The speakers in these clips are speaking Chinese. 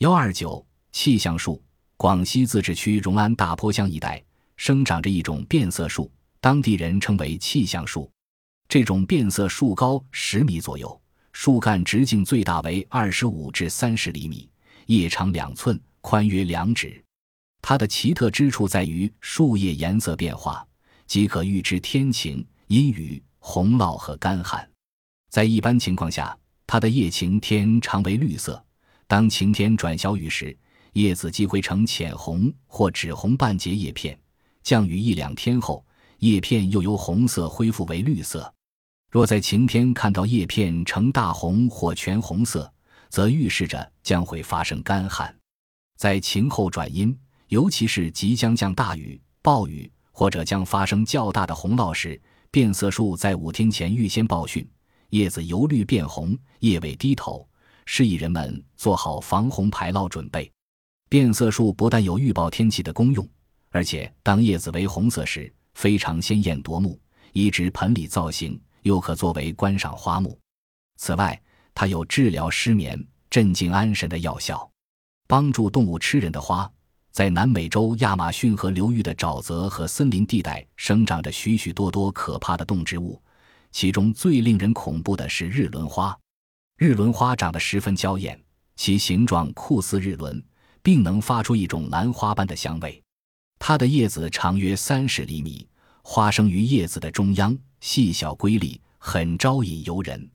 幺二九气象树，广西自治区荣安大坡乡一带生长着一种变色树，当地人称为气象树。这种变色树高十米左右，树干直径最大为二十五至三十厘米，叶长两寸，宽约两指。它的奇特之处在于树叶颜色变化，即可预知天晴、阴雨、洪涝和干旱。在一般情况下，它的叶晴天常为绿色。当晴天转小雨时，叶子即会呈浅红或紫红半截叶片；降雨一两天后，叶片又由红色恢复为绿色。若在晴天看到叶片呈大红或全红色，则预示着将会发生干旱。在晴后转阴，尤其是即将降大雨、暴雨或者将发生较大的洪涝时，变色树在五天前预先报讯，叶子由绿变红，叶尾低头。示意人们做好防洪排涝准备。变色树不但有预报天气的功用，而且当叶子为红色时，非常鲜艳夺目，移植盆里造型，又可作为观赏花木。此外，它有治疗失眠、镇静安神的药效。帮助动物吃人的花，在南美洲亚马逊河流域的沼泽和森林地带生长着许许多多可怕的动植物，其中最令人恐怖的是日轮花。日轮花长得十分娇艳，其形状酷似日轮，并能发出一种兰花般的香味。它的叶子长约三十厘米，花生于叶子的中央，细小瑰丽，很招引游人。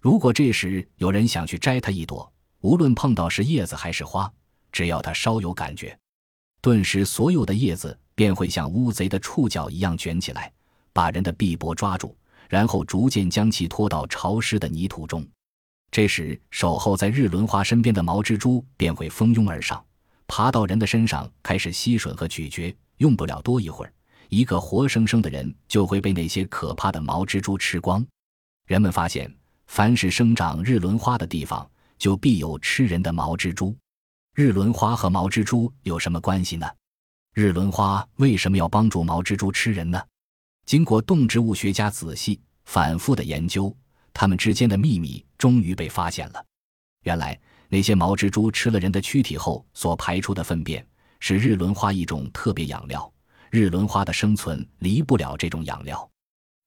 如果这时有人想去摘它一朵，无论碰到是叶子还是花，只要它稍有感觉，顿时所有的叶子便会像乌贼的触角一样卷起来，把人的臂膊抓住，然后逐渐将其拖到潮湿的泥土中。这时，守候在日轮花身边的毛蜘蛛便会蜂拥而上，爬到人的身上开始吸吮和咀嚼。用不了多一会儿，一个活生生的人就会被那些可怕的毛蜘蛛吃光。人们发现，凡是生长日轮花的地方，就必有吃人的毛蜘蛛。日轮花和毛蜘蛛有什么关系呢？日轮花为什么要帮助毛蜘蛛吃人呢？经过动植物学家仔细、反复的研究。它们之间的秘密终于被发现了。原来，那些毛蜘蛛吃了人的躯体后所排出的粪便，是日轮花一种特别养料。日轮花的生存离不了这种养料，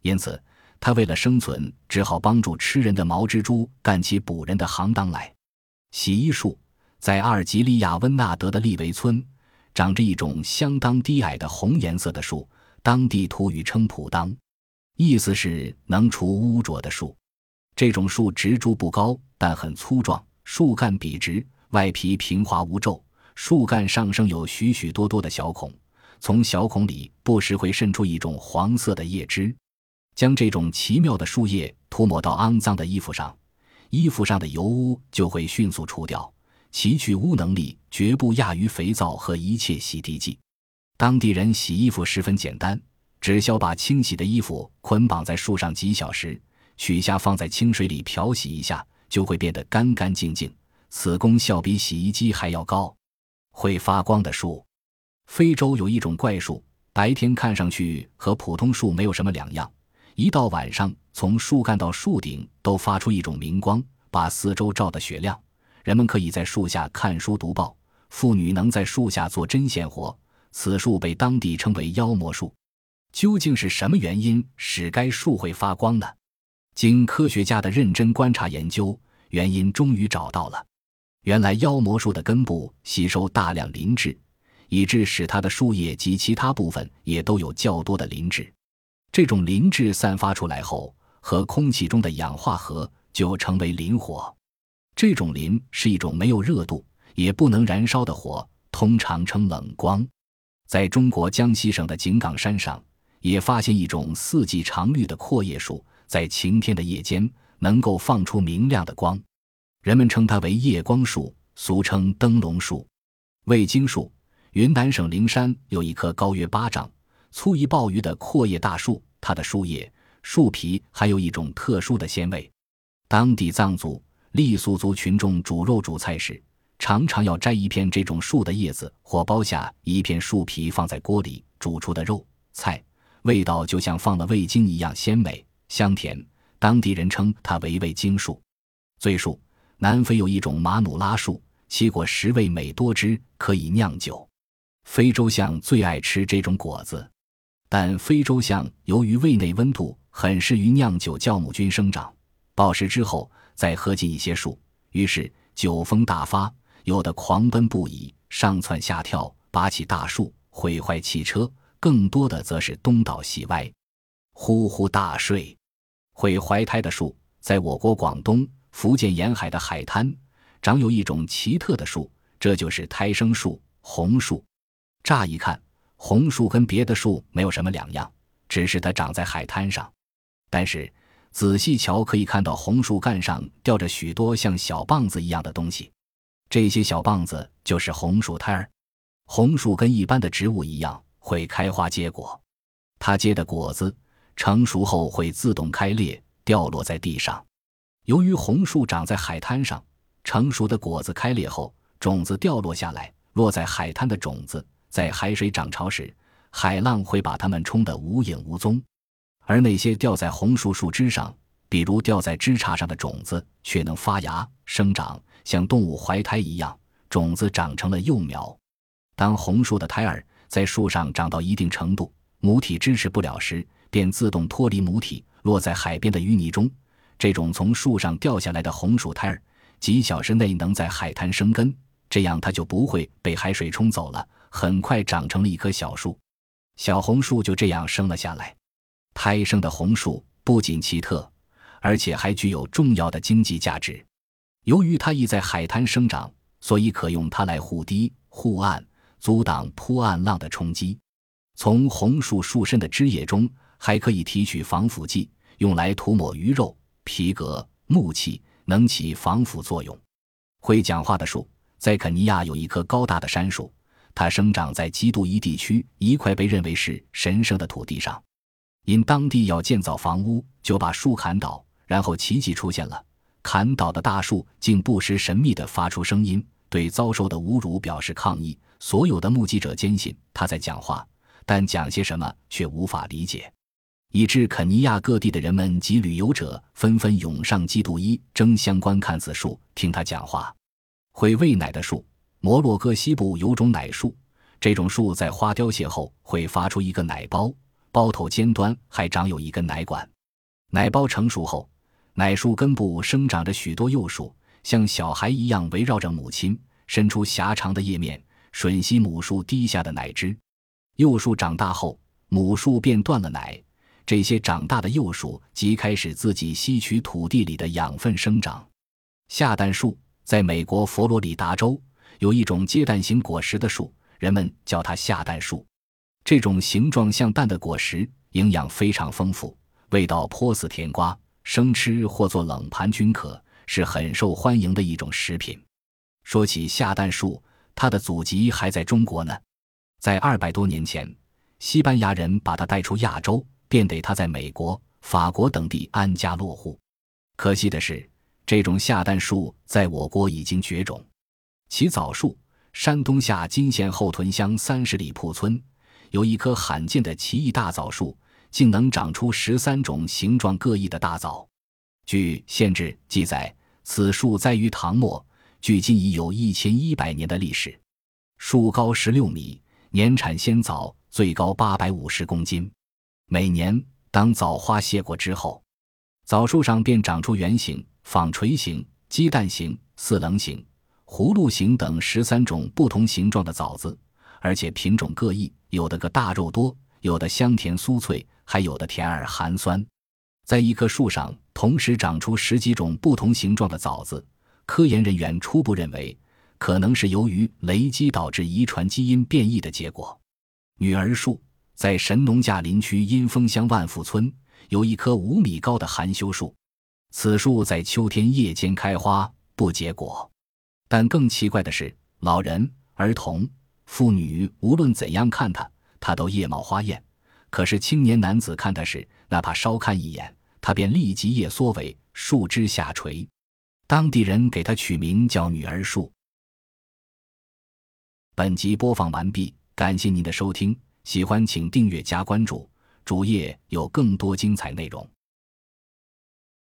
因此，它为了生存，只好帮助吃人的毛蜘蛛干起捕人的行当来。洗衣树在阿尔及利亚温纳德的利维村，长着一种相当低矮的红颜色的树，当地土语称普当，意思是能除污浊的树。这种树植株不高，但很粗壮，树干笔直，外皮平滑无皱，树干上生有许许多多的小孔，从小孔里不时会渗出一种黄色的液汁。将这种奇妙的树叶涂抹到肮脏的衣服上，衣服上的油污就会迅速除掉，其去污能力绝不亚于肥皂和一切洗涤剂。当地人洗衣服十分简单，只需要把清洗的衣服捆绑在树上几小时。取下放在清水里漂洗一下，就会变得干干净净。此功效比洗衣机还要高。会发光的树，非洲有一种怪树，白天看上去和普通树没有什么两样，一到晚上，从树干到树顶都发出一种明光，把四周照得雪亮。人们可以在树下看书读报，妇女能在树下做针线活。此树被当地称为妖魔树。究竟是什么原因使该树会发光呢？经科学家的认真观察研究，原因终于找到了。原来妖魔树的根部吸收大量磷质，以致使它的树叶及其他部分也都有较多的磷质。这种磷质散发出来后，和空气中的氧化合，就成为磷火。这种磷是一种没有热度也不能燃烧的火，通常称冷光。在中国江西省的井冈山上，也发现一种四季常绿的阔叶树。在晴天的夜间，能够放出明亮的光，人们称它为夜光树，俗称灯笼树。味精树，云南省灵山有一棵高约八丈、粗一鲍鱼的阔叶大树，它的树叶、树皮还有一种特殊的鲜味。当地藏族、傈僳族群众煮肉煮菜时，常常要摘一片这种树的叶子，或剥下一片树皮放在锅里煮出的肉菜，味道就像放了味精一样鲜美。香甜，当地人称它为味精树。醉树，南非有一种马努拉树，其果实味美多汁，可以酿酒。非洲象最爱吃这种果子，但非洲象由于胃内温度很适于酿酒酵母菌生长，暴食之后再喝进一些树，于是酒疯大发，有的狂奔不已，上蹿下跳，拔起大树，毁坏汽车；更多的则是东倒西歪，呼呼大睡。会怀胎的树，在我国广东、福建沿海的海滩，长有一种奇特的树，这就是胎生树——红树。乍一看，红树跟别的树没有什么两样，只是它长在海滩上。但是仔细瞧，可以看到红树干上吊着许多像小棒子一样的东西，这些小棒子就是红树胎儿。红树跟一般的植物一样，会开花结果。它结的果子成熟后会自动开裂，掉落在地上。由于红树长在海滩上，成熟的果子开裂后，种子掉落下来，落在海滩的种子。在海水涨潮时，海浪会把它们冲得无影无踪，而那些掉在红树树枝上，比如掉在枝杈上的种子，却能发芽生长，像动物怀胎一样，种子长成了幼苗。当红树的胎儿在树上长到一定程度，母体支持不了时，便自动脱离母体，落在海边的淤泥中。这种从树上掉下来的红薯胎儿，几小时内能在海滩生根，这样它就不会被海水冲走了。很快长成了一棵小树，小红树就这样生了下来。胎生的红树不仅奇特，而且还具有重要的经济价值。由于它易在海滩生长，所以可用它来护堤、护岸，阻挡扑岸浪的冲击。从红树树身的枝叶中还可以提取防腐剂，用来涂抹鱼肉、皮革、木器，能起防腐作用。会讲话的树，在肯尼亚有一棵高大的杉树。它生长在基督伊地区一块被认为是神圣的土地上，因当地要建造房屋，就把树砍倒。然后奇迹出现了，砍倒的大树竟不时神秘地发出声音，对遭受的侮辱表示抗议。所有的目击者坚信他在讲话，但讲些什么却无法理解，以致肯尼亚各地的人们及旅游者纷纷涌上基督伊，争相观看此树，听他讲话。会喂奶的树。摩洛哥西部有种奶树，这种树在花凋谢后会发出一个奶包，包头尖端还长有一根奶管。奶包成熟后，奶树根部生长着许多幼树，像小孩一样围绕着母亲，伸出狭长的叶面，吮吸母树滴下的奶汁。幼树长大后，母树便断了奶，这些长大的幼树即开始自己吸取土地里的养分生长。下蛋树在美国佛罗里达州。有一种结蛋型果实的树，人们叫它下蛋树。这种形状像蛋的果实，营养非常丰富，味道颇似甜瓜，生吃或做冷盘均可，是很受欢迎的一种食品。说起下蛋树，它的祖籍还在中国呢。在二百多年前，西班牙人把它带出亚洲，便得它在美国、法国等地安家落户。可惜的是，这种下蛋树在我国已经绝种。其枣树，山东下金县后屯乡三十里铺村有一棵罕见的奇异大枣树，竟能长出十三种形状各异的大枣。据县志记载，此树栽于唐末，距今已有一千一百年的历史。树高十六米，年产鲜枣最高八百五十公斤。每年当枣花谢过之后，枣树上便长出圆形、纺锤形、鸡蛋形、四棱形。葫芦形等十三种不同形状的枣子，而且品种各异，有的个大肉多，有的香甜酥脆，还有的甜而寒酸。在一棵树上同时长出十几种不同形状的枣子，科研人员初步认为，可能是由于雷击导致遗传基因变异的结果。女儿树在神农架林区阴风乡万富村有一棵五米高的含羞树，此树在秋天夜间开花，不结果。但更奇怪的是，老人、儿童、妇女无论怎样看它，它都叶茂花艳；可是青年男子看它时，哪怕稍看一眼，它便立即叶缩尾，树枝下垂。当地人给它取名叫“女儿树”。本集播放完毕，感谢您的收听，喜欢请订阅加关注，主页有更多精彩内容。